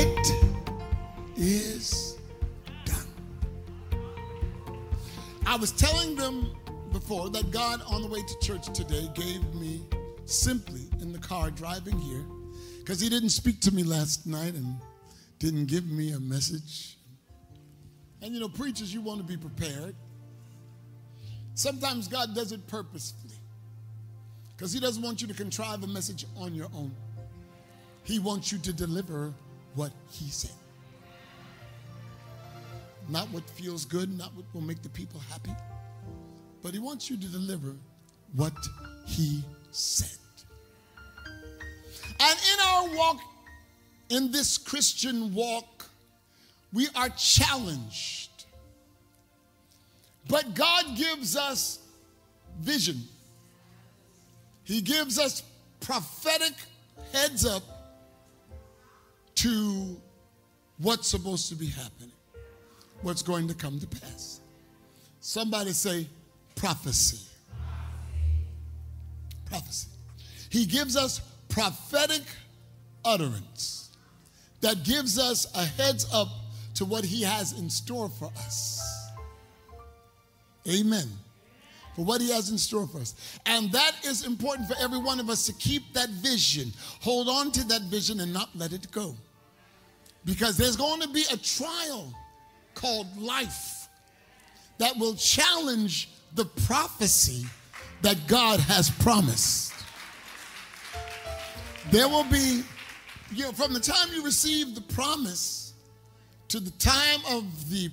It is done. I was telling them before that God on the way to church today gave me simply in the car driving here because he didn't speak to me last night and didn't give me a message. And you know, preachers, you want to be prepared. Sometimes God does it purposefully because he doesn't want you to contrive a message on your own. He wants you to deliver what he said. Not what feels good, not what will make the people happy, but he wants you to deliver what he said. And in our walk, in this Christian walk, we are challenged. But God gives us vision. He gives us prophetic heads up to what's supposed to be happening, what's going to come to pass. Somebody say prophecy. Prophecy. He gives us prophetic utterance that gives us a heads up to what he has in store for us. Amen. For what he has in store for us. And that is important for every one of us to keep that vision, hold on to that vision, and not let it go. Because there's going to be a trial called life that will challenge the prophecy that God has promised. There will be, you know, from the time you receive the promise to the time of the,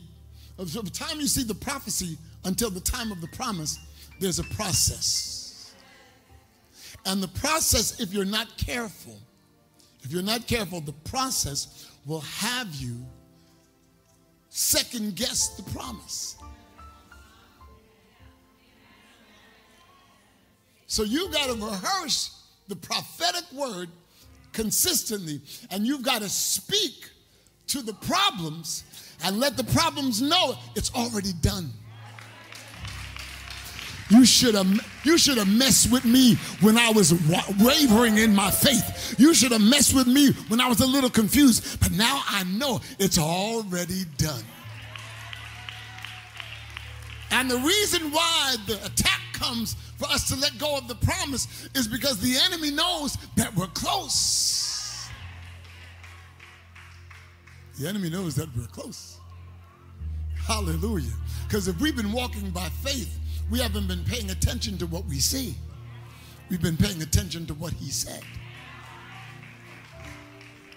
of the time you see the prophecy until the time of the promise, there's a process. And the process, if you're not careful, if you're not careful, the process will have you second guess the promise. So you got to rehearse the prophetic word consistently, and you've got to speak to the problems and let the problems know it's already done. You should have you should have messed with me when I was wavering in my faith. You should have messed with me when I was a little confused, but now I know it's already done. And the reason why the attack comes for us to let go of the promise is because the enemy knows that we're close. The enemy knows that we're close. Hallelujah. Because if we've been walking by faith, we haven't been paying attention to what we see. We've been paying attention to what he said.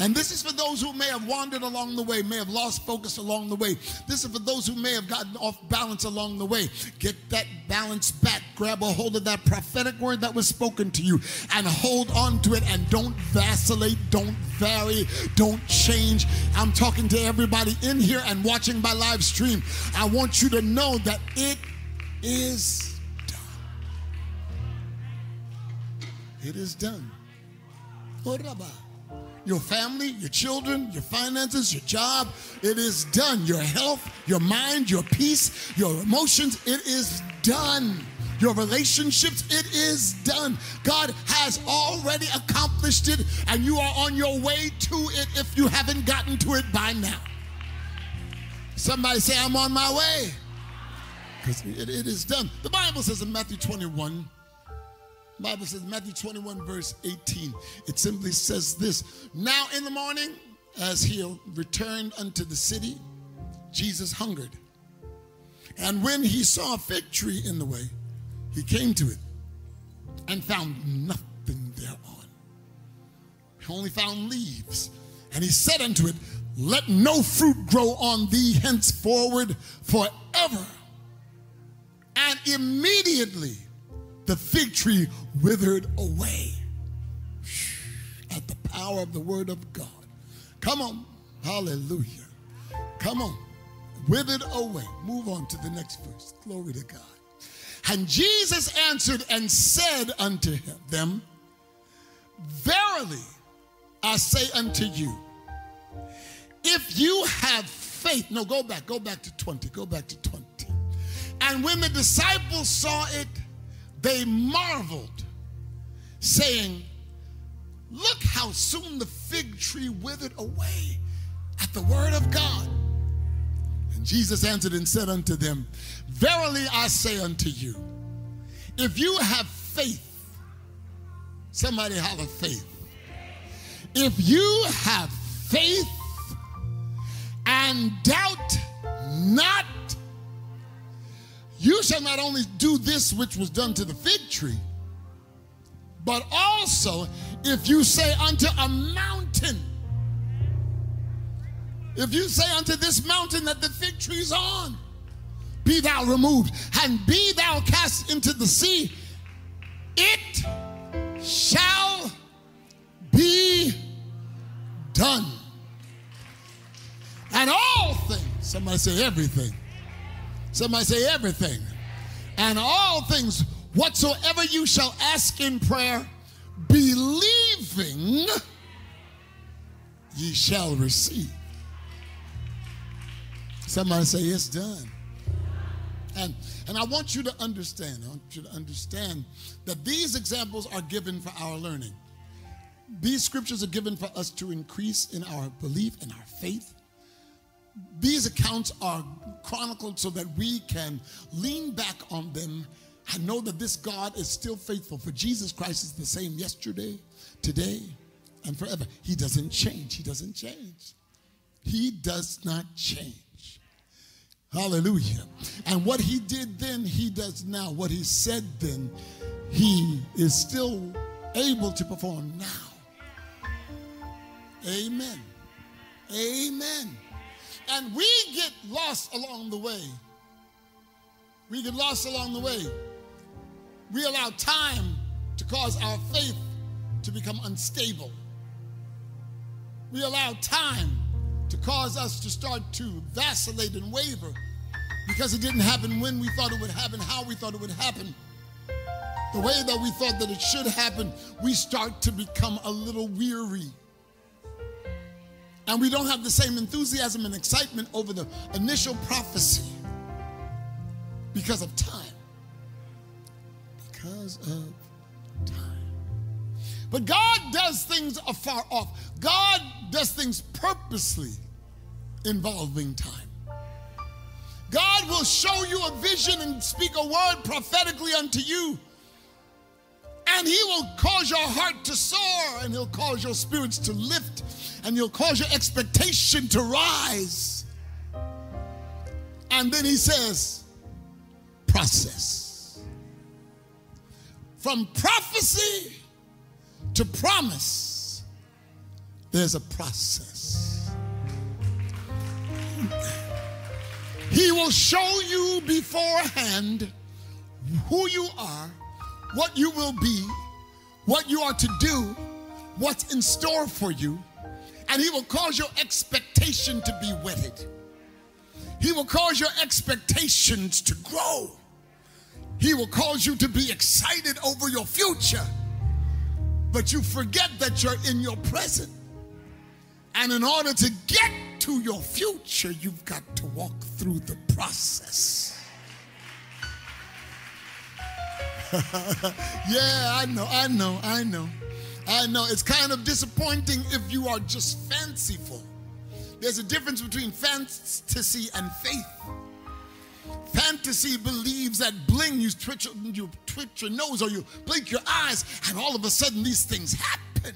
And this is for those who may have wandered along the way, may have lost focus along the way. This is for those who may have gotten off balance along the way. Get that balance back. Grab a hold of that prophetic word that was spoken to you and hold on to it and don't vacillate, don't vary, don't change. I'm talking to everybody in here and watching my live stream. I want you to know that it is done. It is done. Oh, your family, your children, your finances, your job, it is done. Your health, your mind, your peace, your emotions, it is done. Your relationships, it is done. God has already accomplished it, and you are on your way to it if you haven't gotten to it by now. Somebody say, I'm on my way because it, it is done. The Bible says in Matthew 21, Bible says Matthew 21 verse 18. It simply says this. Now in the morning, as he returned unto the city, Jesus hungered. And when he saw a fig tree in the way, he came to it and found nothing thereon. He only found leaves. And he said unto it, Let no fruit grow on thee henceforward forever. And immediately the fig tree withered away at the power of the word of God. Come on. Hallelujah. Come on. Withered away. Move on to the next verse. Glory to God. And Jesus answered and said unto them, Verily I say unto you, if you have faith, no, go back, go back to 20, go back to 20. And when the disciples saw it, they marveled, saying, Look how soon the fig tree withered away. at the word of God. And Jesus answered and said unto them, Verily I say unto you, if you have faith, somebody holler faith. If you have faith and doubt not, you shall not only do this which was done to the fig tree, but also if you say unto a mountain, if you say unto this mountain that the fig tree is on, be thou removed, and be thou cast into the sea, it shall be done. And all things, somebody say everything. Somebody say everything. And all things whatsoever you shall ask in prayer, believing ye shall receive. Somebody say it's done. And, and I want you to understand, I want you to understand that these examples are given for our learning. These scriptures are given for us to increase in our belief, in our faith. These accounts are chronicled so that we can lean back on them and know that this God is still faithful. For Jesus Christ is the same yesterday, today, and forever. He doesn't change. He doesn't change. He does not change. Hallelujah. And what he did then, he does now. What he said then, he is still able to perform now. Amen. Amen. And we get lost along the way. We get lost along the way. We allow time to cause our faith to become unstable. We allow time to cause us to start to vacillate and waver because it didn't happen when we thought it would happen, how we thought it would happen. The way that we thought that it should happen, we start to become a little weary. And we don't have the same enthusiasm and excitement over the initial prophecy because of time. Because of time. But God does things afar off. God does things purposely involving time. God will show you a vision and speak a word prophetically unto you. And he will cause your heart to soar, and he'll cause your spirits to lift, and you'll cause your expectation to rise. And then he says, process. From prophecy to promise, there's a process. He will show you beforehand who you are, what you will be, what you are to do, what's in store for you, and He will cause your expectation to be whetted. He will cause your expectations to grow. He will cause you to be excited over your future, but you forget that you're in your present. And in order to get to your future, you've got to walk through the process. yeah, I know, I know, I know. I know. It's kind of disappointing if you are just fanciful. There's a difference between fantasy and faith. Fantasy believes that bling, you twitch, you twitch your nose or you blink your eyes, and all of a sudden these things happen.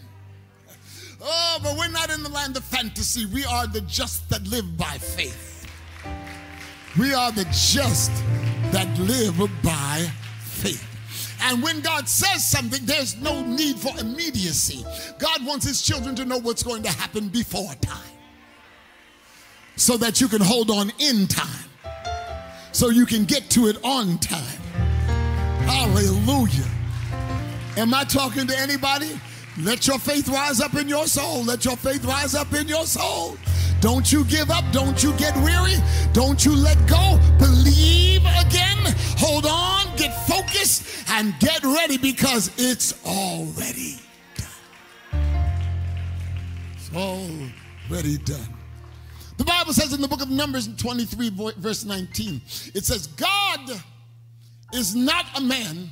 Oh, but we're not in the land of fantasy. We are the just that live by faith. We are the just that live by faith. And when God says something, there's no need for immediacy. God wants his children to know what's going to happen before time so that you can hold on in time, so you can get to it on time. Hallelujah. Am I talking to anybody? Let your faith rise up in your soul. Let your faith rise up in your soul. Don't you give up. Don't you get weary. Don't you let go. Believe again. Hold on. Get focused and get ready because it's already done. It's already done. The Bible says in the book of Numbers 23, verse 19, it says, God is not a man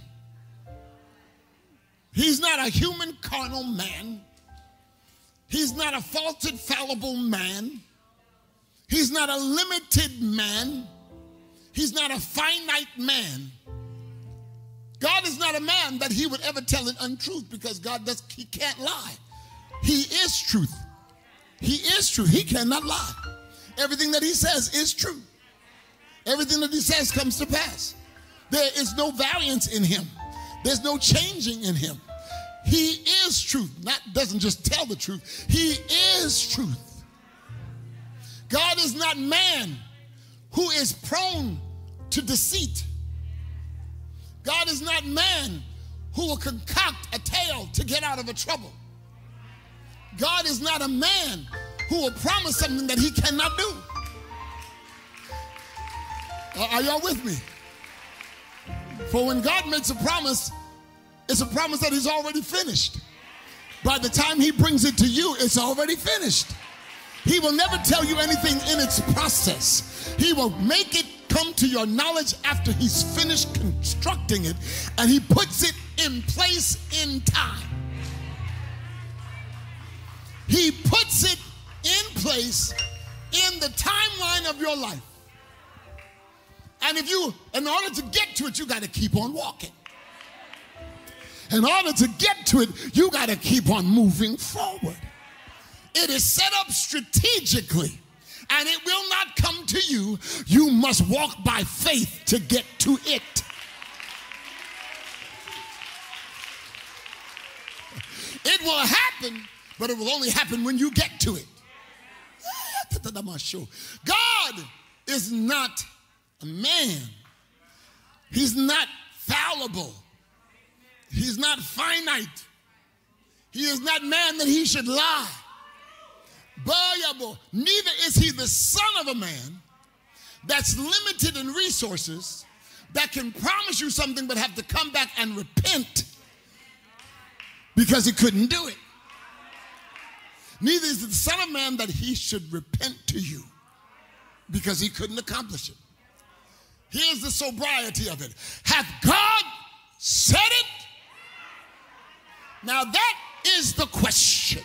He's not a human carnal man. He's not a false, fallible man. He's not a limited man. He's not a finite man. God is not a man that he would ever tell an untruth because God does he can't lie. He is truth. He is true. He cannot lie. Everything that he says is true. Everything that he says comes to pass. There is no variance in him. There's no changing in him. He is truth. Not doesn't just tell the truth. He is truth. God is not man who is prone to deceit. God is not man who will concoct a tale to get out of a trouble. God is not a man who will promise something that he cannot do. Are y'all with me? For when God makes a promise, it's a promise that he's already finished. By the time he brings it to you, it's already finished. He will never tell you anything in its process. He will make it come to your knowledge after he's finished constructing it and he puts it in place in time. He puts it in place in the timeline of your life. And if you, in order to get to it, you got to keep on walking. In order to get to it, you got to keep on moving forward. It is set up strategically and it will not come to you. You must walk by faith to get to it. It will happen, but it will only happen when you get to it. God is not a man, He's not fallible, He's not finite, He is not man that He should lie. Neither is he the son of a man that's limited in resources that can promise you something but have to come back and repent because he couldn't do it. Neither is the son of man that he should repent to you because he couldn't accomplish it. Here's the sobriety of it. Hath God said it? Now that is the question.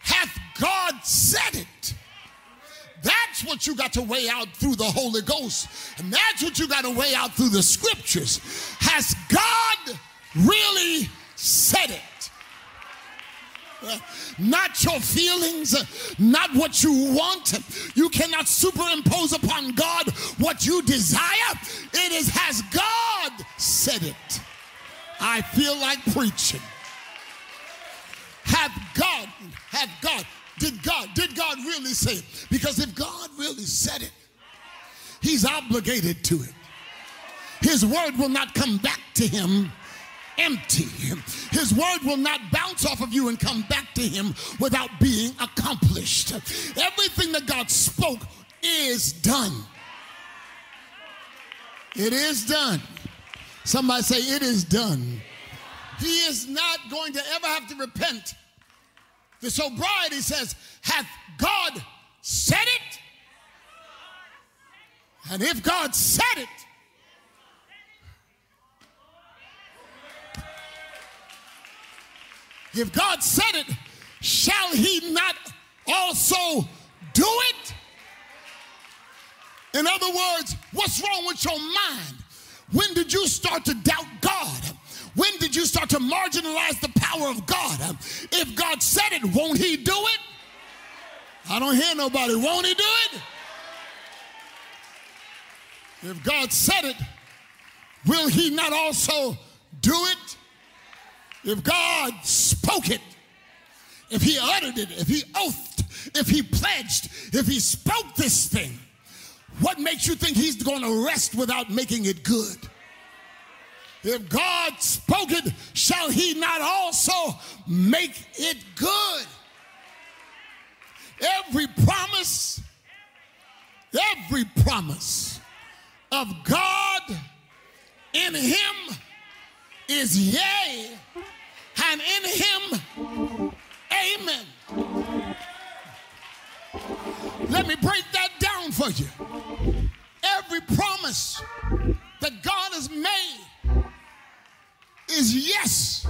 Hath God said it? That's what you got to weigh out through the Holy Ghost. And that's what you got to weigh out through the scriptures. Has God really said it? not your feelings, not what you want. You cannot superimpose upon God what you desire. It is, has God said it? I feel like preaching. Have God, have God, did God, did God really say it? Because if God really said it, He's obligated to it. His word will not come back to Him empty. His word will not bounce off of you and come back to him without being accomplished. Everything that God spoke is done. It is done. Somebody say, It is done. He is not going to ever have to repent. The sobriety says, Hath God said it? And if God said it, if God said it, shall he not also do it? In other words, what's wrong with your mind? When did you start to doubt God? When did you start to marginalize the power of God? If God said it, won't He do it? I don't hear nobody. Won't He do it? If God said it, will He not also do it? If God spoke it, if He uttered it, if He oathed, if He pledged, if He spoke this thing, what makes you think He's going to rest without making it good? If God spoke it, shall he not also make it good? Every promise, every promise of God in him is yea, and in him, amen. Let me break for you. Every promise that God has made is yes.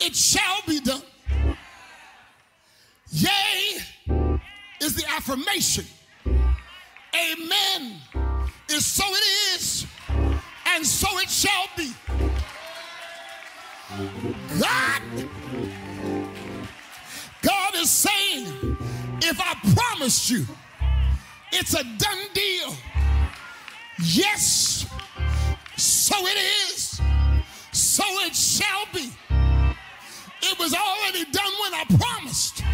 It shall be done. Yea, is the affirmation. Amen is so it is, and so it shall be. God, God is saying, if I promised you, it's a done deal. Yes, so it is, so it shall be. It was already done when I promised,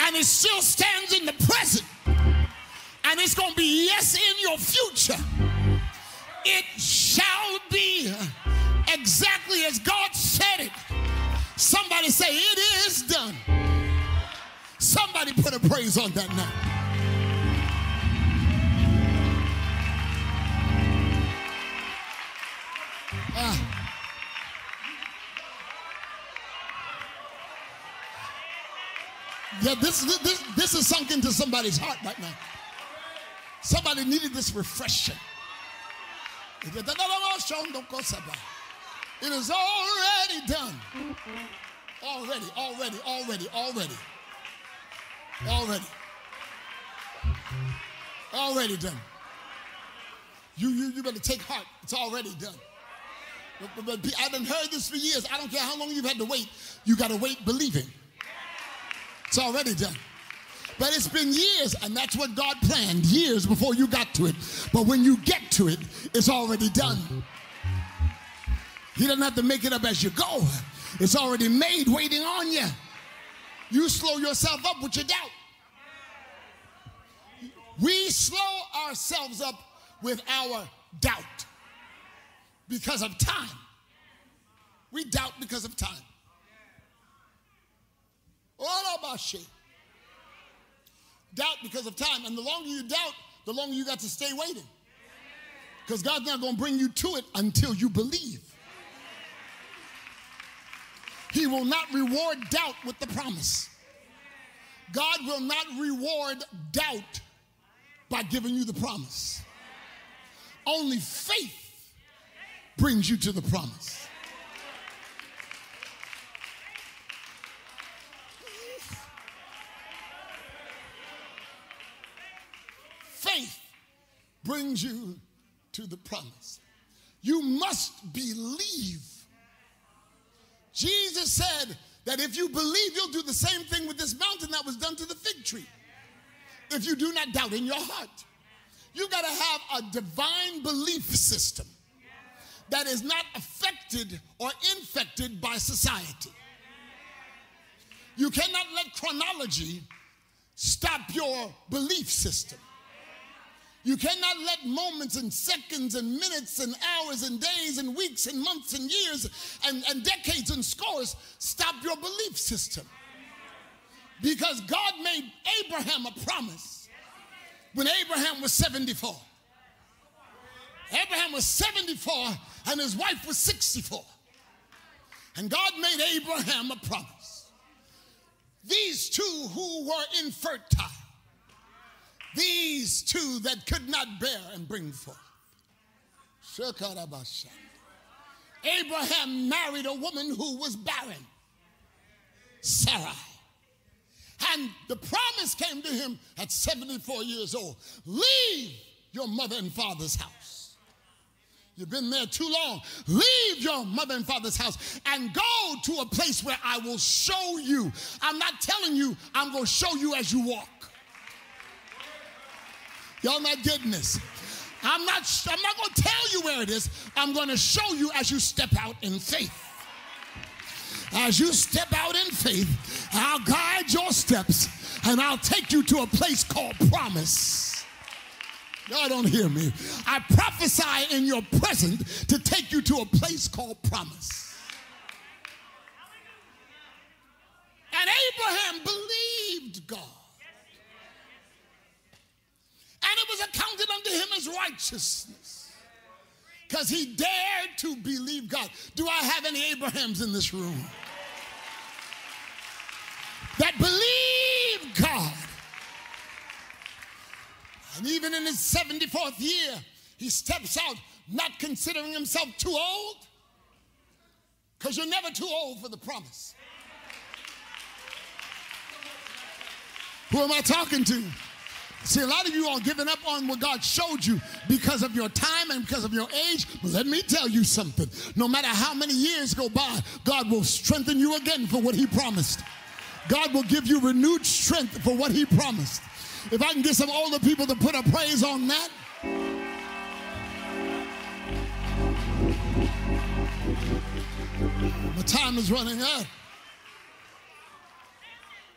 and it still stands in the present, and it's going to be yes in your future. It shall be exactly as God said it. Somebody say, It is done. Somebody put a praise on that now. Ah. Yeah, this, this, this is sunk into somebody's heart right now. Somebody needed this refreshing. It is already done. Already, already, already, already. Already. Already done. You, you, you better take heart. It's already done. But, but, but I've been heard this for years. I don't care how long you've had to wait. You got to wait believing. It's already done. But it's been years, and that's what God planned years before you got to it. But when you get to it, it's already done. He doesn't have to make it up as you go, it's already made waiting on you. You slow yourself up with your doubt. We slow ourselves up with our doubt because of time. We doubt because of time. All about shit. Doubt because of time. And the longer you doubt, the longer you got to stay waiting. Because God's not going to bring you to it until you believe. He will not reward doubt with the promise. God will not reward doubt by giving you the promise. Only faith brings you to the promise. faith brings you to the promise. You must believe. Jesus said that if you believe, you'll do the same thing with this mountain that was done to the fig tree. If you do not doubt in your heart, you got to have a divine belief system that is not affected or infected by society. You cannot let chronology stop your belief system. You cannot let moments and seconds and minutes and hours and days and weeks and months and years and, and decades and scores stop your belief system. Because God made Abraham a promise when Abraham was 74. Abraham was 74 and his wife was 64. And God made Abraham a promise. These two who were infertile these two that could not bear and bring forth. Abraham married a woman who was barren, Sarah. And the promise came to him at 74 years old leave your mother and father's house. You've been there too long. Leave your mother and father's house and go to a place where I will show you. I'm not telling you, I'm going to show you as you walk. Y'all not getting this. I'm not, I'm not going to tell you where it is. I'm going to show you as you step out in faith. As you step out in faith, I'll guide your steps and I'll take you to a place called promise. Y'all don't hear me. I prophesy in your present to take you to a place called promise. And Abraham believed God and it was accounted unto him as righteousness because he dared to believe God. Do I have any Abrahams in this room? That believe God. And even in his 74th year, he steps out not considering himself too old because you're never too old for the promise. Who am I talking to? See, a lot of you are giving up on what God showed you because of your time and because of your age. But let me tell you something. No matter how many years go by, God will strengthen you again for what He promised. God will give you renewed strength for what He promised. If I can get some older people to put a praise on that. The time is running out.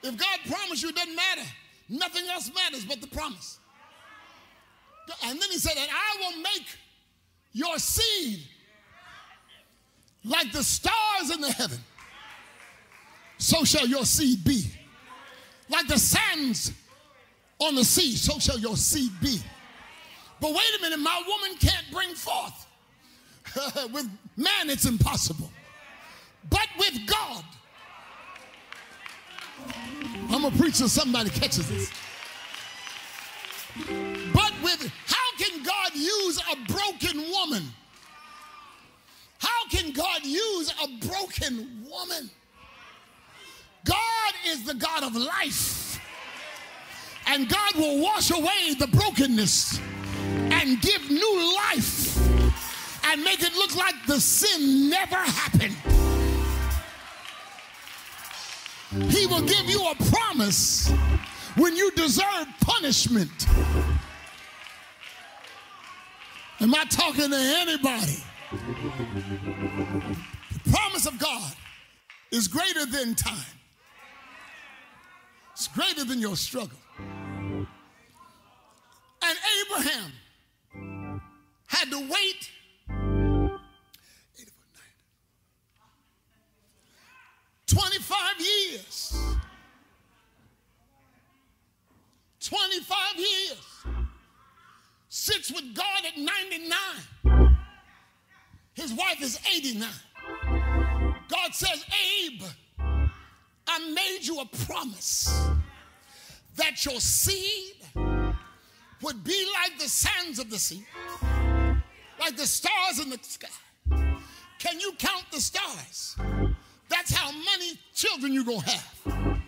If God promised you, it doesn't matter. Nothing else matters but the promise. And then he said, And I will make your seed like the stars in the heaven. So shall your seed be. Like the sands on the sea, so shall your seed be. But wait a minute, my woman can't bring forth. with man, it's impossible. But with God, I'm a preacher, somebody catches this. But with how can God use a broken woman? How can God use a broken woman? God is the God of life. And God will wash away the brokenness and give new life and make it look like the sin never happened. He will give you a promise when you deserve punishment. Am I talking to anybody? The promise of God is greater than time. It's greater than your struggle. And Abraham had to wait 25 years. 25 years. Sits with God at 99. His wife is 89. God says, Abe, I made you a promise that your seed would be like the sands of the sea, like the stars in the sky. Can you count the stars? That's how many children you're going to have.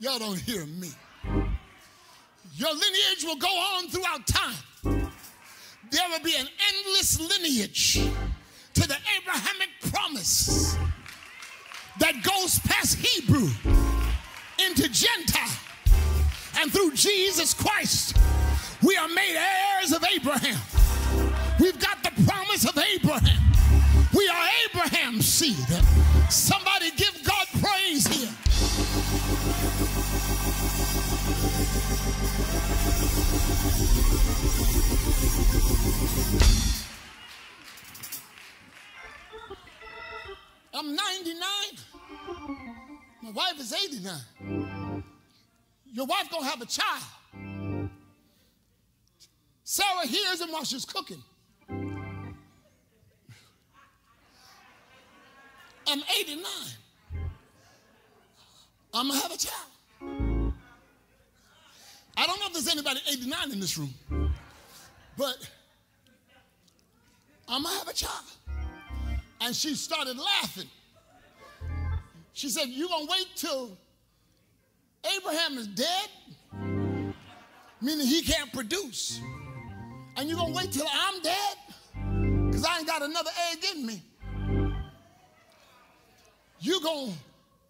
Y'all don't hear me. Your lineage will go on throughout time. There will be an endless lineage to the Abrahamic promise that goes past Hebrew into Gentile. And through Jesus Christ, we are made heirs of Abraham. We've got the promise of Abraham. We are Abraham's seed. Somebody give God praise here. I'm 99. My wife is 89. Your wife gonna have a child. Sarah hears him while she's cooking. I'm 89. I'm gonna have a child. I don't know if there's anybody 89 in this room, but I'm gonna have a child. And she started laughing. She said, You're gonna wait till Abraham is dead? Meaning he can't produce. And you're gonna wait till I'm dead? Because I ain't got another egg in me you're going to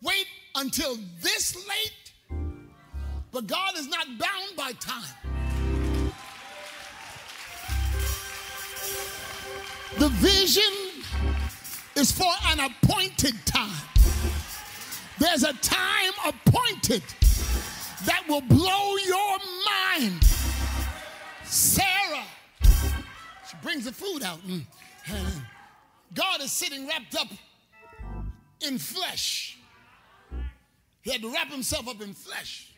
wait until this late, but God is not bound by time. The vision is for an appointed time. There's a time appointed that will blow your mind. Sarah, she brings the food out, mm. and, and God is sitting wrapped up in flesh. He had to wrap himself up in flesh.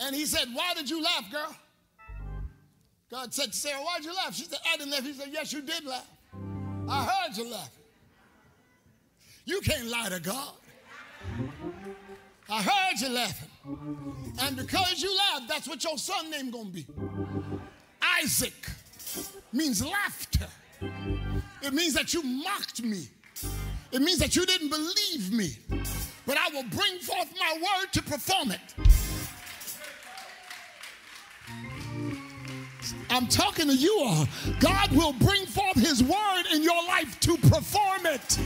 And he said, Why did you laugh, girl? God said to Sarah, Why'd you laugh? She said, I didn't laugh. He said, Yes, you did laugh. I heard you laughing. You can't lie to God. I heard you laughing. And because you laughed, that's what your son name gonna be. Isaac means laughter. It means that you mocked me. It means that you didn't believe me, but I will bring forth my word to perform it. I'm talking to you all. God will bring forth his word in your life to perform it.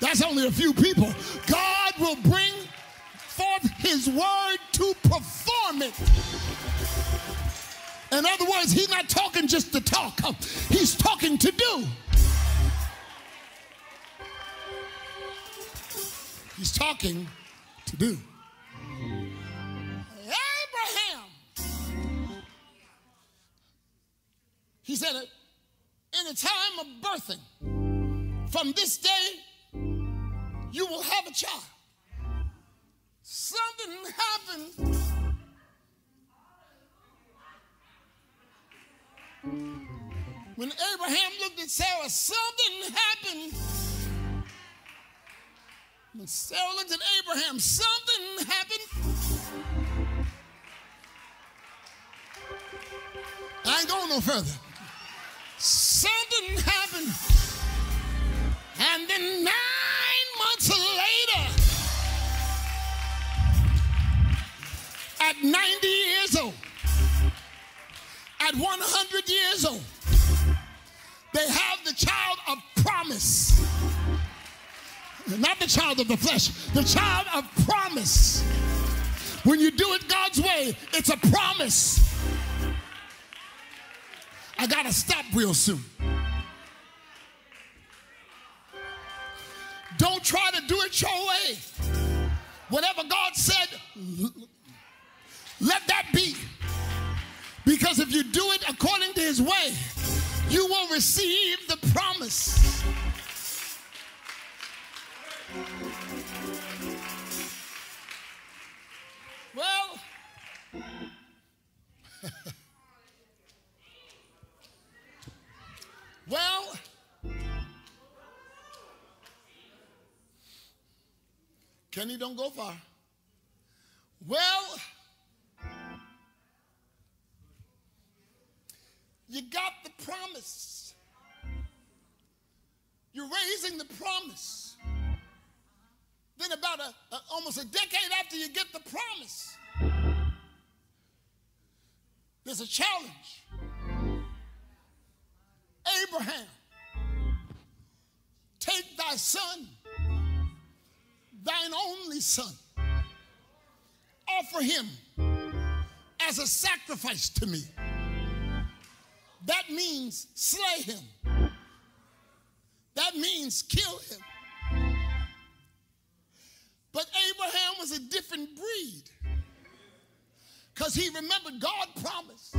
That's only a few people. God will bring forth his word to perform it. In other words, he's not talking just to talk, he's talking to do. He's talking to do. Abraham, he said, it in the time of birthing, from this day, you will have a child. Something happened. When Abraham looked at Sarah, something happened. When Sarah looked at Abraham, something happened. I ain't going no further. Something happened. And then nine months later, at 90 years old, at 100 years old, they have the child of promise. Not the child of the flesh, the child of promise. When you do it God's way, it's a promise. I got to stop real soon. Don't try to do it your way. Whatever God said, let that be. Because if you do it according to his way, you will receive the promise. Well, well, Kenny don't go far. Well, promise. You're raising the promise. Then, about a, a, almost a decade after you get the promise, there's a challenge. Abraham, take thy son, thine only son, offer him as a sacrifice to me. That means slay him. That means kill him. But Abraham was a different breed because he remembered God promised.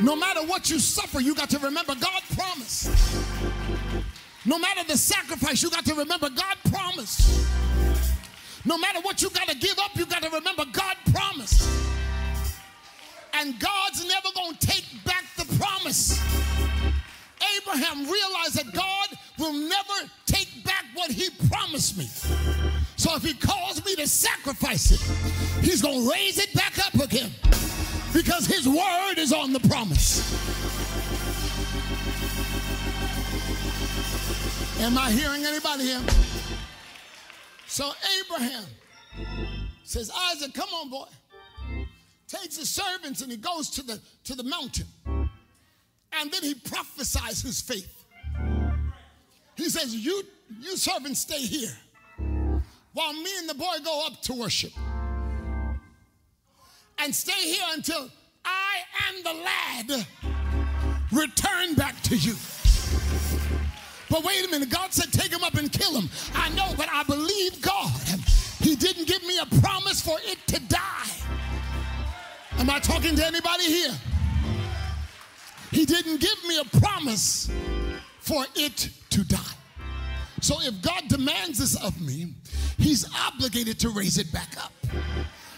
No matter what you suffer, you got to remember God promised. No matter the sacrifice, you got to remember God promised. No matter what you got to give up, you got to remember God promised. And God's never going to take back the promise. Abraham realized that God will never take back what he promised me. So if he calls me to sacrifice it, he's going to raise it back up again because his word is on the promise. Am I hearing anybody here? So Abraham says, Isaac, come on, boy. Takes his servants and he goes to the to the mountain. And then he prophesies his faith. He says, You you servants stay here while me and the boy go up to worship. And stay here until I and the lad return back to you. But wait a minute, God said, take him up and kill him. I know, but I believe God. He didn't give me a promise for it to die. Am I talking to anybody here? He didn't give me a promise for it to die. So if God demands this of me, He's obligated to raise it back up.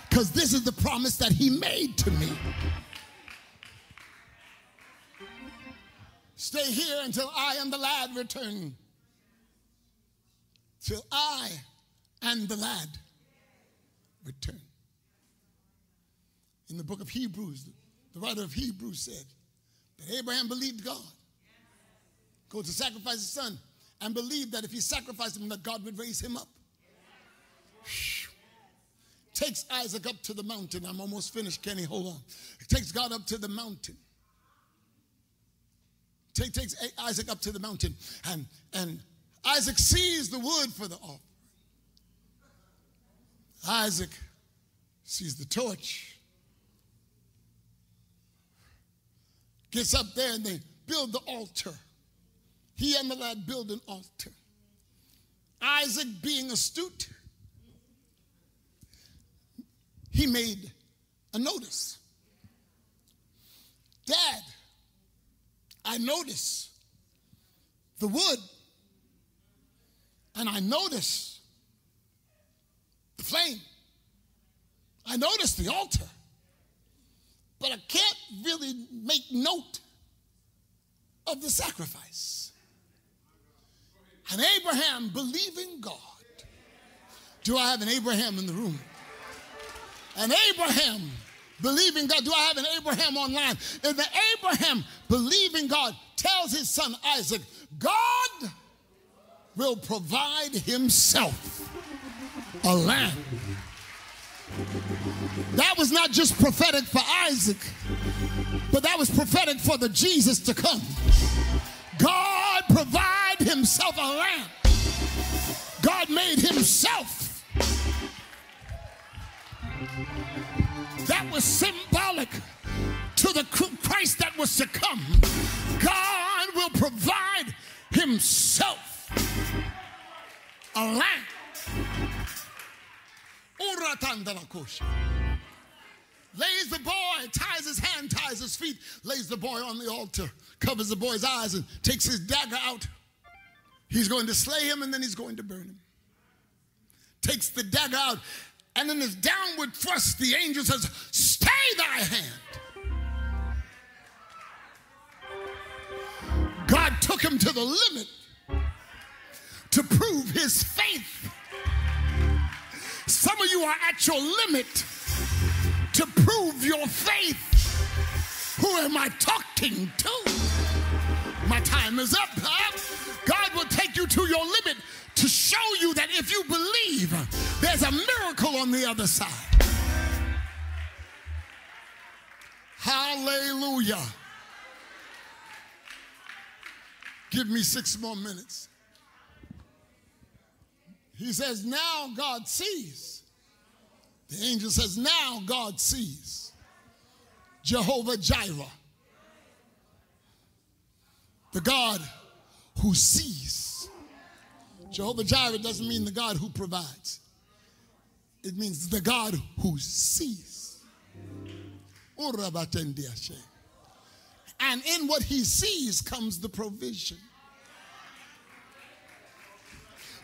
Because this is the promise that He made to me. Stay here until I and the lad return. Till I and the lad return. In the book of Hebrews, the writer of Hebrews said that Abraham believed God. Go to sacrifice his son and believed that if he sacrificed him, that God would raise him up. takes Isaac up to the mountain. I'm almost finished, Kenny. Hold on. Takes God up to the mountain. Take, takes Isaac up to the mountain, and, and Isaac sees the wood for the offering. Isaac sees the torch, gets up there, and they build the altar. He and the lad build an altar. Isaac, being astute, he made a notice. Dad, I notice the wood and I notice the flame. I notice the altar, but I can't really make note of the sacrifice. And Abraham believing God. Do I have an Abraham in the room? An Abraham believing God. Do I have an Abraham online? And the Abraham believing God tells his son Isaac, God will provide himself a lamb. That was not just prophetic for Isaac, but that was prophetic for the Jesus to come. God provide himself a lamb. God made himself. That was symbolic to the Christ that was to come. God will provide himself a lamb. Lays the boy, ties his hand, ties his feet, lays the boy on the altar, covers the boy's eyes, and takes his dagger out. He's going to slay him and then he's going to burn him. Takes the dagger out, and in his downward thrust, the angel says, Stay thy hand. God took him to the limit to prove his faith. Some of you are at your limit to prove your faith. Who am I talking to? My time is up. Huh? God will take you to your limit to show you that if you believe, there's a miracle on the other side. Hallelujah. Give me six more minutes. He says, Now God sees. The angel says, Now God sees. Jehovah Jireh, the God who sees. Jehovah Jireh doesn't mean the God who provides, it means the God who sees. And in what he sees comes the provision.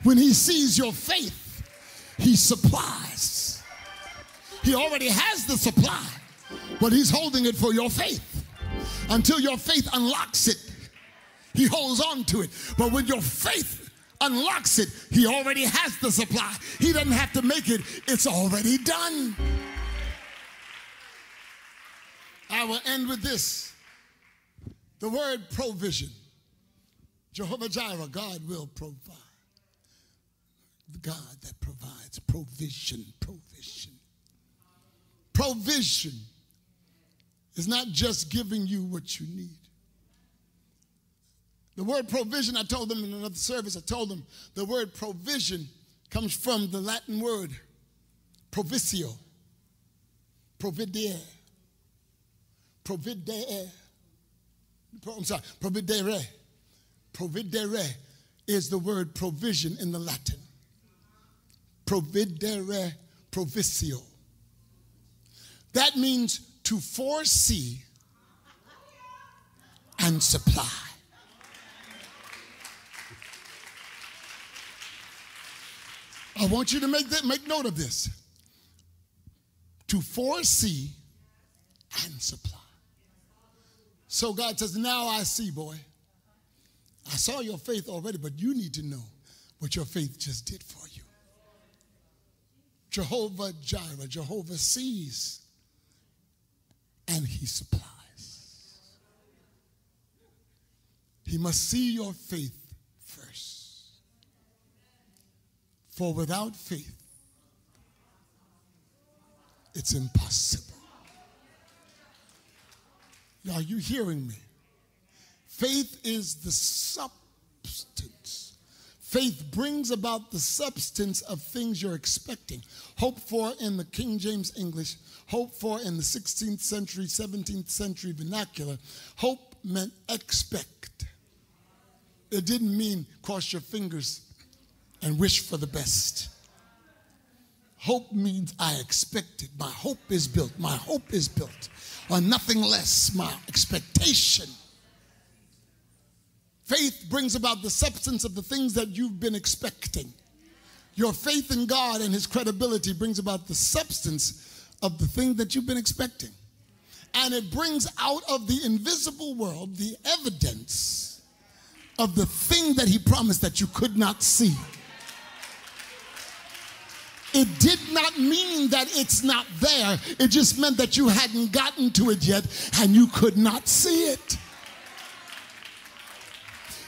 When he sees your faith, he supplies. He already has the supply, but he's holding it for your faith. Until your faith unlocks it, he holds on to it. But when your faith unlocks it, he already has the supply. He doesn't have to make it, it's already done. I will end with this the word provision. Jehovah Jireh, God will provide the God that provides provision, provision. Provision is not just giving you what you need. The word provision, I told them in another service, I told them the word provision comes from the Latin word provisio, providere, providere. I'm sorry, providere. Providere is the word provision in the Latin providere provisio. That means to foresee and supply. I want you to make that make note of this. To foresee and supply. So God says, Now I see, boy. I saw your faith already, but you need to know what your faith just did for you. Jehovah Jireh, Jehovah sees and he supplies. He must see your faith first. For without faith, it's impossible. Are you hearing me? Faith is the substance. Faith brings about the substance of things you're expecting. Hope for in the King James English, hope for in the 16th century, 17th century vernacular. Hope meant expect. It didn't mean cross your fingers and wish for the best. Hope means I expected. My hope is built. My hope is built on nothing less, my expectation. Faith brings about the substance of the things that you've been expecting. Your faith in God and His credibility brings about the substance of the thing that you've been expecting. And it brings out of the invisible world the evidence of the thing that He promised that you could not see. It did not mean that it's not there. It just meant that you hadn't gotten to it yet and you could not see it.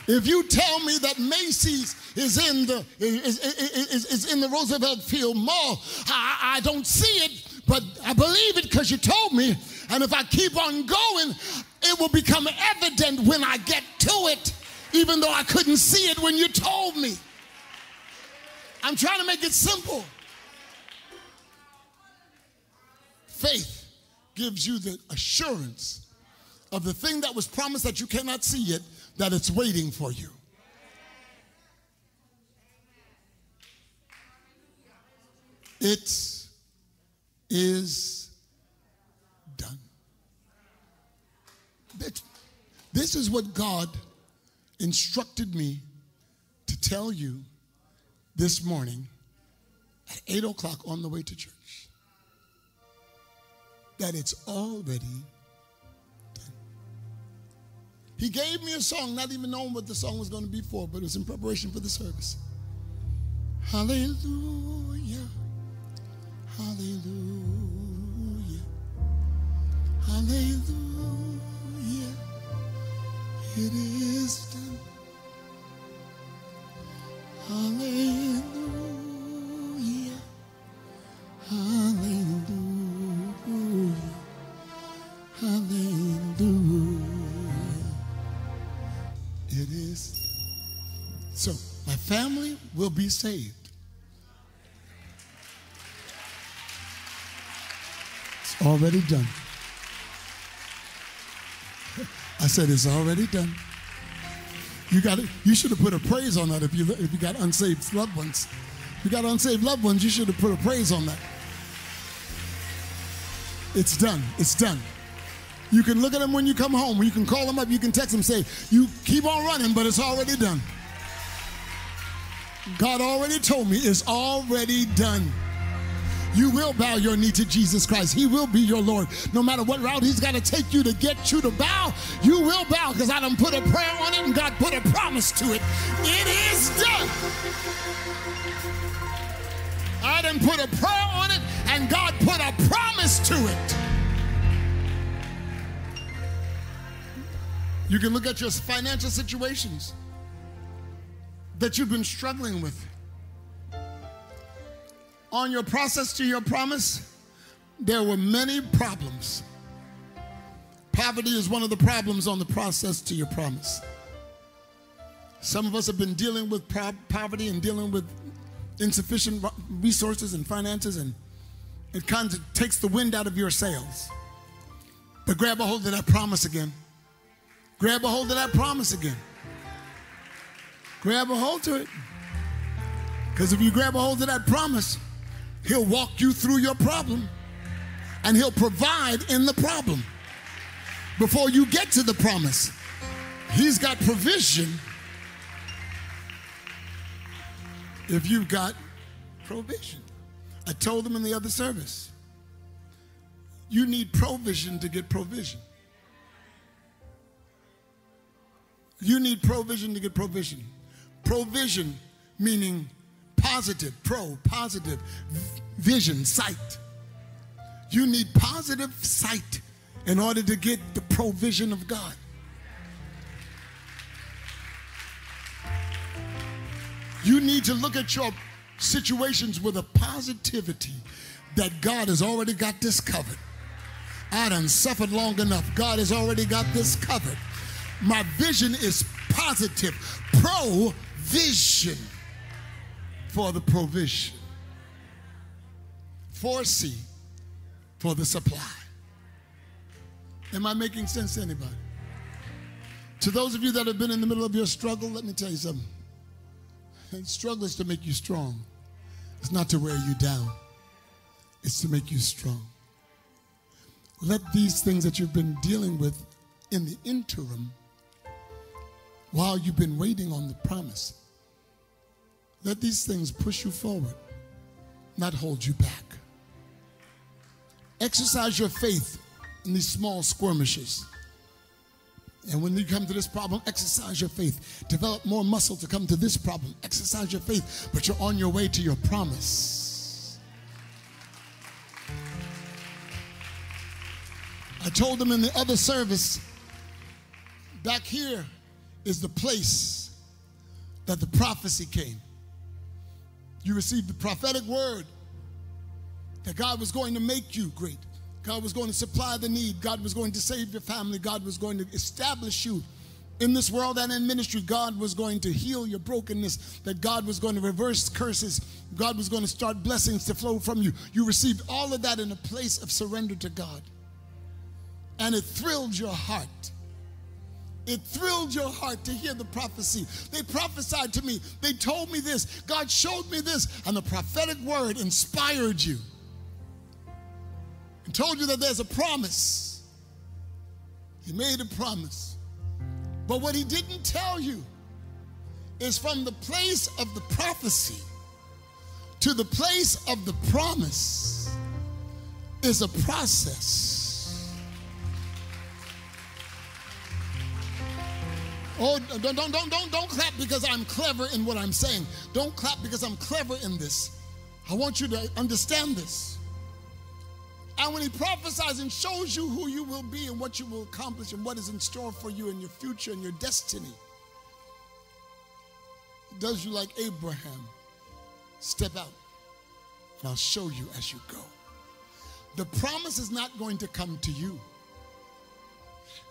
If you tell me that Macy's is in the is, is, is in the Roosevelt Field Mall, I, I don't see it, but I believe it because you told me. And if I keep on going, it will become evident when I get to it, even though I couldn't see it when you told me. I'm trying to make it simple. Faith gives you the assurance of the thing that was promised that you cannot see yet, that it's waiting for you. It is done. That, This is what God instructed me to tell you this morning at 8 o'clock on the way to church that it's already. He gave me a song, not even knowing what the song was going to be for, but it was in preparation for the service. Hallelujah. Hallelujah. Hallelujah. It is done. Hallelujah. Hallelujah. Hallelujah. My family will be saved. It's already done. I said it's already done. You got it. You should have put a praise on that if you if you got unsaved loved ones. If you got unsaved loved ones, you should have put a praise on that. It's done. It's done. You can look at them when you come home. You can call them up. You can text them, say, You keep on running, but it's already done. God already told me it's already done. You will bow your knee to Jesus Christ. He will be your Lord. No matter what route He's got to take you to get you to bow, you will bow because I done put a prayer on it and God put a promise to it. It is done. I done put a prayer on it and God put a promise to it. You can look at your financial situations that you've been struggling with. On your process to your promise, there were many problems. Poverty is one of the problems on the process to your promise. Some of us have been dealing with poverty and dealing with insufficient resources and finances, and it kind of takes the wind out of your sails. But grab a hold of that promise again. Grab a hold of that promise again. Grab a hold to it. Because if you grab a hold of that promise, He'll walk you through your problem and He'll provide in the problem. Before you get to the promise, He's got provision if you've got provision. I told them in the other service, you need provision to get provision. You need provision to get provision. Provision meaning positive, pro, positive, vision, sight. You need positive sight in order to get the provision of God. You need to look at your situations with a positivity that God has already got this covered. I done suffered long enough. God has already got this covered. My vision is positive. Provision for the provision. Foresee for the supply. Am I making sense to anybody? To those of you that have been in the middle of your struggle, let me tell you something. Struggle is to make you strong. It's not to wear you down. It's to make you strong. Let these things that you've been dealing with in the interim, while you've been waiting on the promise, let these things push you forward, not hold you back. Exercise your faith in these small skirmishes. And when you come to this problem, exercise your faith. Develop more muscle to come to this problem. Exercise your faith, but you're on your way to your promise. I told them in the other service, back here is the place that the prophecy came. You received the prophetic word that God was going to make you great. God was going to supply the need. God was going to save your family. God was going to establish you in this world and in ministry. God was going to heal your brokenness, that God was going to reverse curses. God was going to start blessings to flow from you. You received all of that in a place of surrender to God. And it thrilled your heart. It thrilled your heart to hear the prophecy. They prophesied to me. They told me this. God showed me this. And the prophetic word inspired you and told you that there's a promise. He made a promise. But what he didn't tell you is from the place of the prophecy to the place of the promise is a process. Oh, don't, don't, don't, don't, don't clap because I'm clever in what I'm saying. Don't clap because I'm clever in this. I want you to understand this. And when he prophesies and shows you who you will be and what you will accomplish and what is in store for you in your future and your destiny, he does you like Abraham. Step out, and I'll show you as you go. The promise is not going to come to you.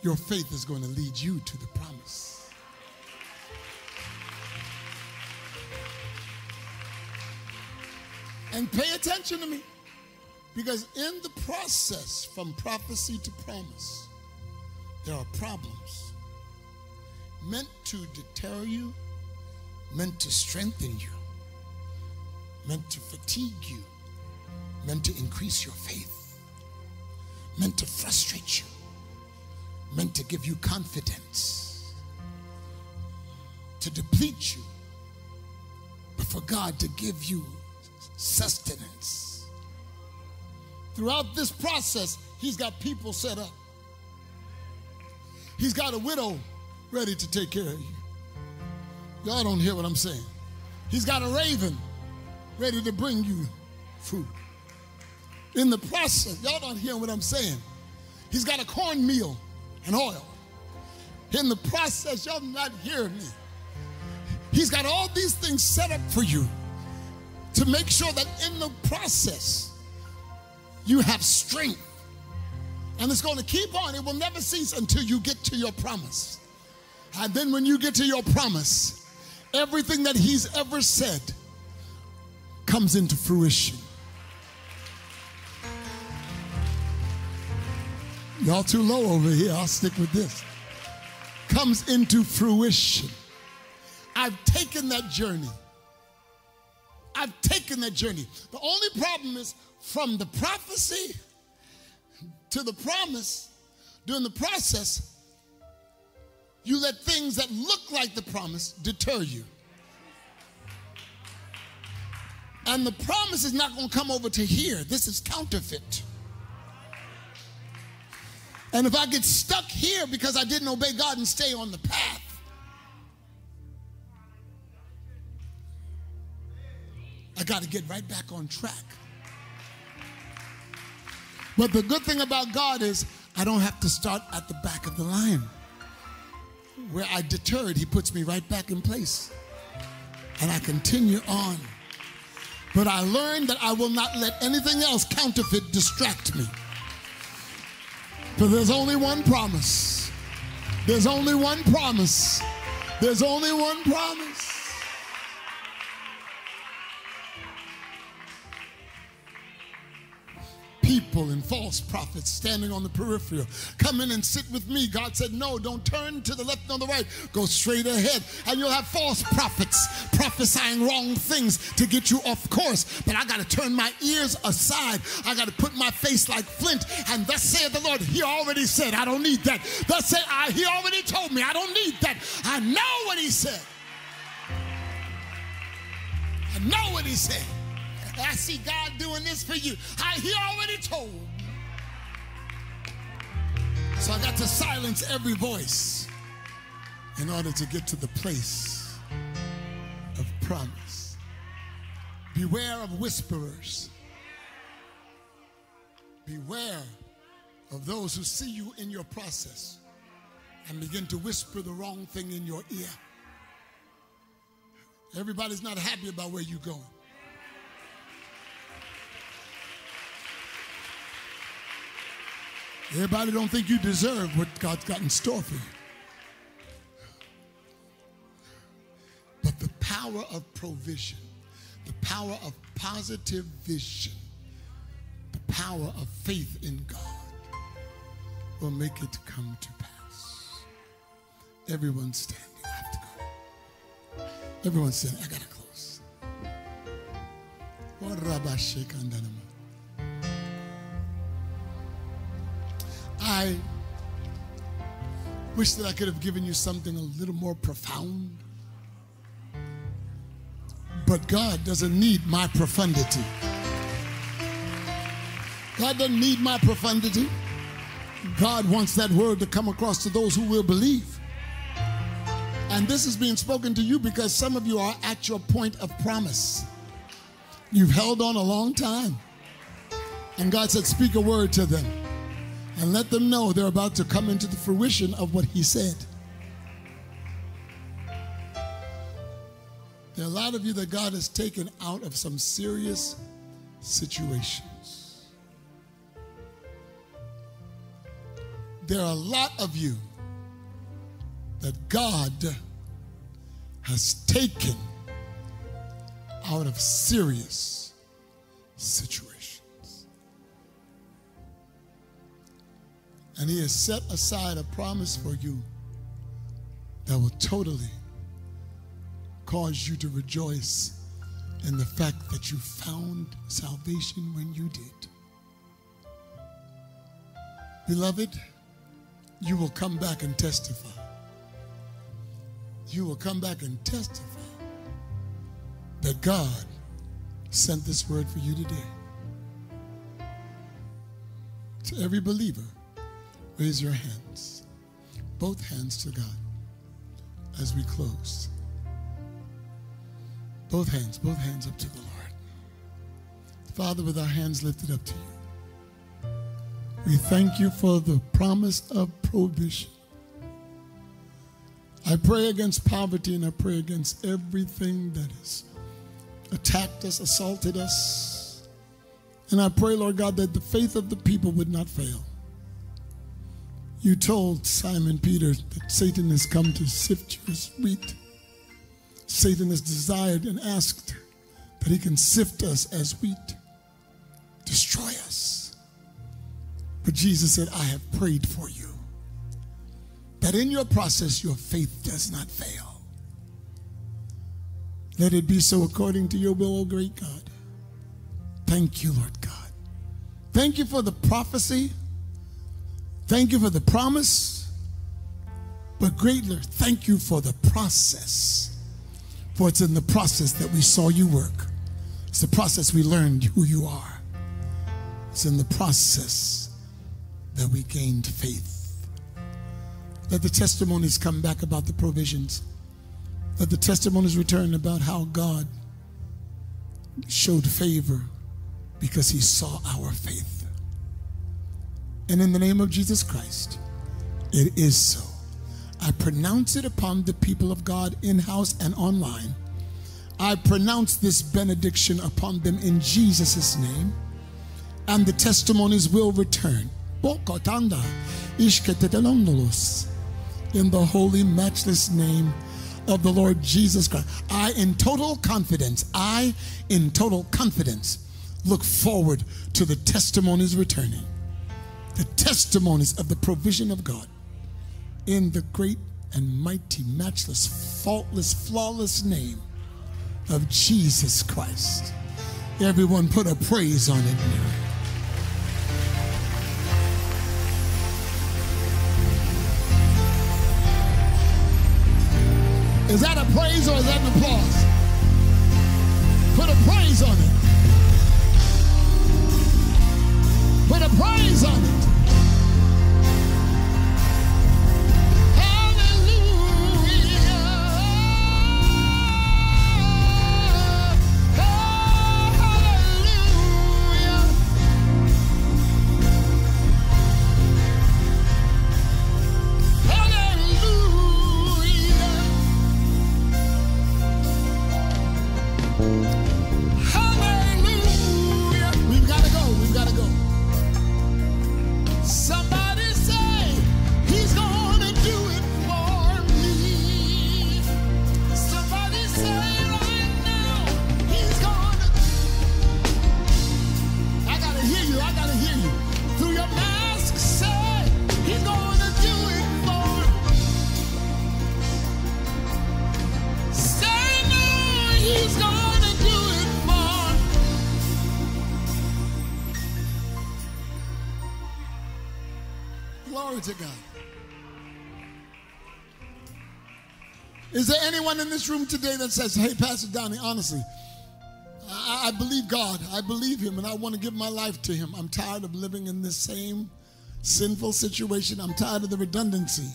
Your faith is going to lead you to the promise. And pay attention to me. Because in the process from prophecy to promise, there are problems meant to deter you, meant to strengthen you, meant to fatigue you, meant to increase your faith, meant to frustrate you, meant to give you confidence, to deplete you, but for God to give you sustenance Throughout this process, he's got people set up. He's got a widow ready to take care of you. Y'all don't hear what I'm saying. He's got a raven ready to bring you food. In the process, y'all don't hear what I'm saying. He's got a cornmeal and oil. In the process, y'all not hearing me. He's got all these things set up for you to make sure that in the process, you have strength. And it's going to keep on. It will never cease until you get to your promise. And then when you get to your promise, everything that he's ever said comes into fruition. Y'all too low over here. I'll stick with this. Comes into fruition. I've taken that journey. I've taken that journey. The only problem is from the prophecy to the promise, during the process, you let things that look like the promise deter you. And the promise is not going to come over to here. This is counterfeit. And if I get stuck here because I didn't obey God and stay on the path, I got to get right back on track. But the good thing about God is I don't have to start at the back of the line. Where I deterred, He puts me right back in place. And I continue on. But I learned that I will not let anything else counterfeit distract me. For there's only one promise. There's only one promise. There's only one promise. People and false prophets standing on the peripheral. Come in and sit with me. God said, No, don't turn to the left nor the right. Go straight ahead. And you'll have false prophets prophesying wrong things to get you off course. But I got to turn my ears aside. I got to put my face like flint. And thus saith the Lord, He already said, I don't need that. Thus said, I, He already told me, I don't need that. I know what He said. I know what He said. I see God doing this for you. I, he already told. So I got to silence every voice in order to get to the place of promise. Beware of whisperers. Beware of those who see you in your process and begin to whisper the wrong thing in your ear. Everybody's not happy about where you're going. Everybody don't think you deserve what God's got in store for you. But the power of provision, the power of positive vision, the power of faith in God will make it come to pass. Everyone standing. I have to go. Everyone standing. I gotta close. I wish that I could have given you something a little more profound. But God doesn't need my profundity. God doesn't need my profundity. God wants that word to come across to those who will believe. And this is being spoken to you because some of you are at your point of promise. You've held on a long time. And God said, Speak a word to them and let them know they're about to come into the fruition of what He said. There are a lot of you that God has taken out of some serious situations. There are a lot of you that God has taken out of serious situations. And He has set aside a promise for you that will totally cause you to rejoice in the fact that you found salvation when you did. Beloved, you will come back and testify. You will come back and testify that God sent this word for you today. To every believer, raise your hands, both hands to God as we close. Both hands, both hands up to the Lord. Father, with our hands lifted up to you, we thank you for the promise of provision. I pray against poverty and I pray against everything that has attacked us, assaulted us. And I pray, Lord God, that the faith of the people would not fail. You told Simon Peter that Satan has come to sift you as wheat. Satan has desired and asked that he can sift us as wheat, destroy us. But Jesus said, I have prayed for you that in your process your faith does not fail. Let it be so according to your will, O great God. Thank you, Lord God. Thank you for the prophecy. Thank you for the promise. But greatly, thank you for the process. For it's in the process that we saw you work. It's the process we learned who you are. It's in the process that we gained faith. Let the testimonies come back about the provisions. Let the testimonies return about how God showed favor because he saw our faith. And in the name of Jesus Christ, it is so. I pronounce it upon the people of God in house and online. I pronounce this benediction upon them in Jesus' name, and the testimonies will return. In the holy, matchless name of the Lord Jesus Christ. I, in total confidence, I, in total confidence, look forward to the testimonies returning. The testimonies of the provision of God in the great and mighty, matchless, faultless, flawless name of Jesus Christ. Everyone put a praise on it now. Is that a praise or is that an applause? Put a praise on it. This room today that says, Hey, Pastor Donnie, honestly, I, I believe God. I believe Him and I want to give my life to Him. I'm tired of living in this same sinful situation. I'm tired of the redundancy.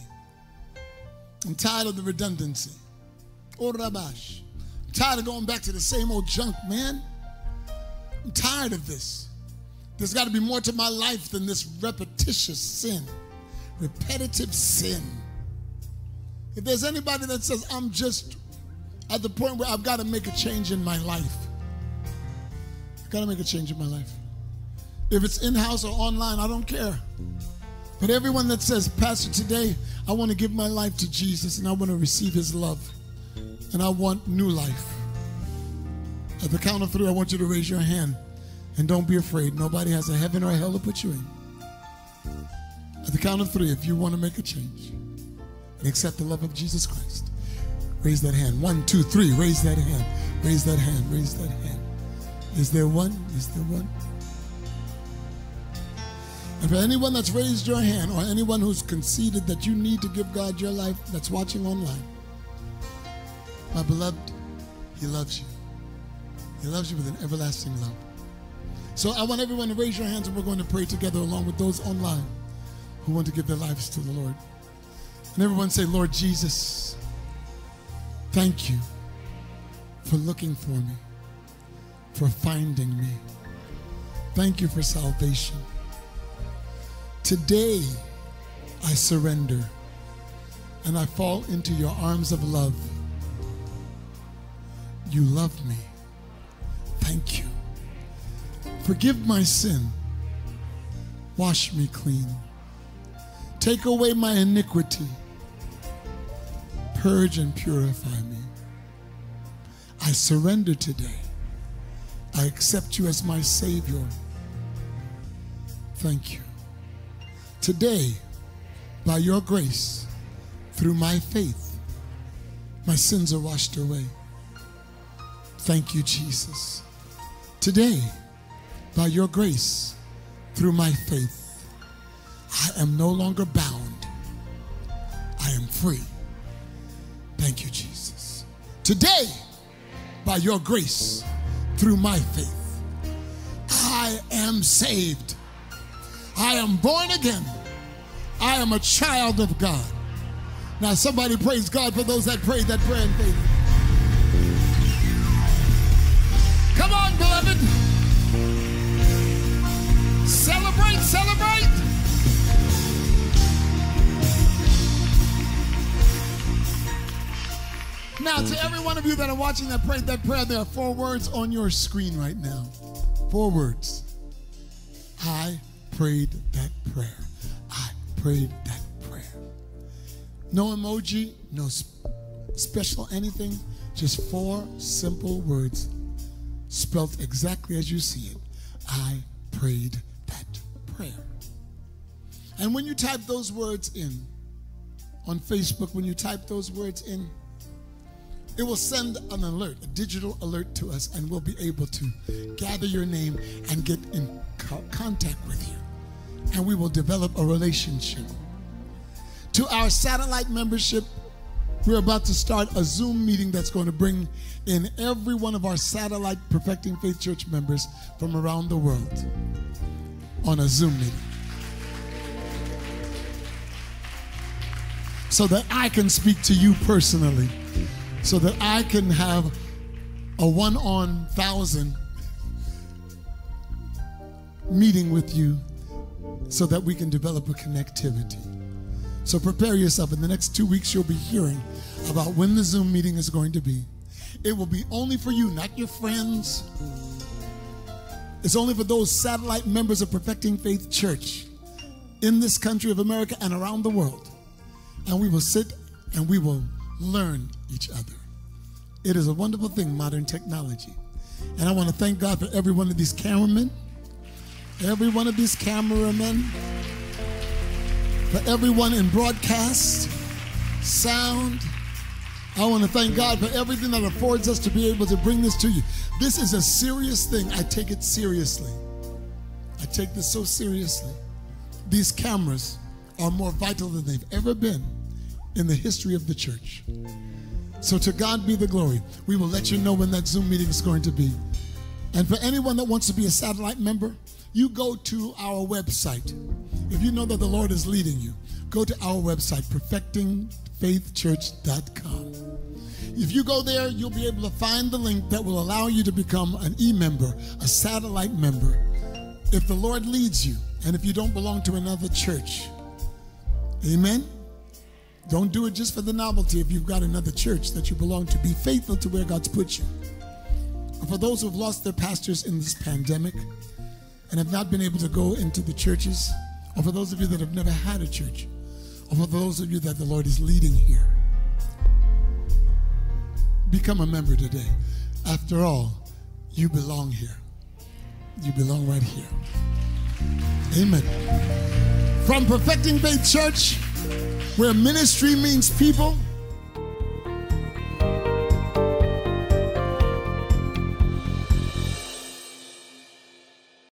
I'm tired of the redundancy. Oh, Rabash. I'm tired of going back to the same old junk, man. I'm tired of this. There's got to be more to my life than this repetitious sin, repetitive sin. If there's anybody that says, I'm just at the point where I've got to make a change in my life, I've got to make a change in my life. If it's in house or online, I don't care. But everyone that says, Pastor, today I want to give my life to Jesus and I want to receive his love and I want new life. At the count of three, I want you to raise your hand and don't be afraid. Nobody has a heaven or a hell to put you in. At the count of three, if you want to make a change and accept the love of Jesus Christ, raise that hand. One, two, three, raise that hand. Raise that hand. Raise that hand. Is there one? Is there one? And for anyone that's raised your hand or anyone who's conceded that you need to give God your life that's watching online, my beloved, He loves you. He loves you with an everlasting love. So I want everyone to raise your hands and we're going to pray together along with those online who want to give their lives to the Lord. And everyone say, Lord Jesus, thank you for looking for me, for finding me. Thank you for salvation. Today, I surrender and I fall into your arms of love. You love me. Thank you. Forgive my sin. Wash me clean. Take away my iniquity. Purge and purify me. I surrender today. I accept you as my Savior. Thank you. Today, by your grace, through my faith, my sins are washed away. Thank you, Jesus. Today, by your grace, through my faith, I am no longer bound. I am free. Thank you, Jesus. Today, by your grace, through my faith, I am saved. I am born again. I am a child of God. Now, somebody praise God for those that prayed that prayer in faith. Come on, beloved. Celebrate, celebrate. Now, to every one of you that are watching that prayed that prayer, there are four words on your screen right now. Four words. I prayed that prayer. I prayed that prayer. No emoji, no special anything, just four simple words spelt exactly as you see it. I prayed that prayer. And when you type those words in on Facebook, when you type those words in, it will send an alert, a digital alert to us, and we'll be able to gather your name and get in co- contact with you. And we will develop a relationship. To our satellite membership, we're about to start a Zoom meeting that's going to bring in every one of our satellite Perfecting Faith Church members from around the world on a Zoom meeting. So that I can speak to you personally so that I can have a one on thousand meeting with you so that we can develop a connectivity. So prepare yourself. In the next two weeks, you'll be hearing about when the Zoom meeting is going to be. It will be only for you, not your friends. It's only for those satellite members of Perfecting Faith Church in this country of America and around the world. And we will sit and we will learn each other. It is a wonderful thing, modern technology. And I want to thank God for every one of these cameramen, every one of these cameramen, for everyone in broadcast, sound. I want to thank God for everything that affords us to be able to bring this to you. This is a serious thing. I take it seriously. I take this so seriously. These cameras are more vital than they've ever been in the history of the church. So to God be the glory. We will let you know when that Zoom meeting is going to be. And for anyone that wants to be a satellite member, you go to our website. If you know that the Lord is leading you, go to our website, perfectingfaithchurch.com. If you go there, you'll be able to find the link that will allow you to become an e member, a satellite member. If the Lord leads you, and if you don't belong to another church, amen. Don't do it just for the novelty if you've got another church that you belong to. Be faithful to where God's put you. And for those who have lost their pastors in this pandemic and have not been able to go into the churches, or for those of you that have never had a church, or for those of you that the Lord is leading here, become a member today. After all, you belong here. You belong right here. Amen. From Perfecting Faith Church, where ministry means people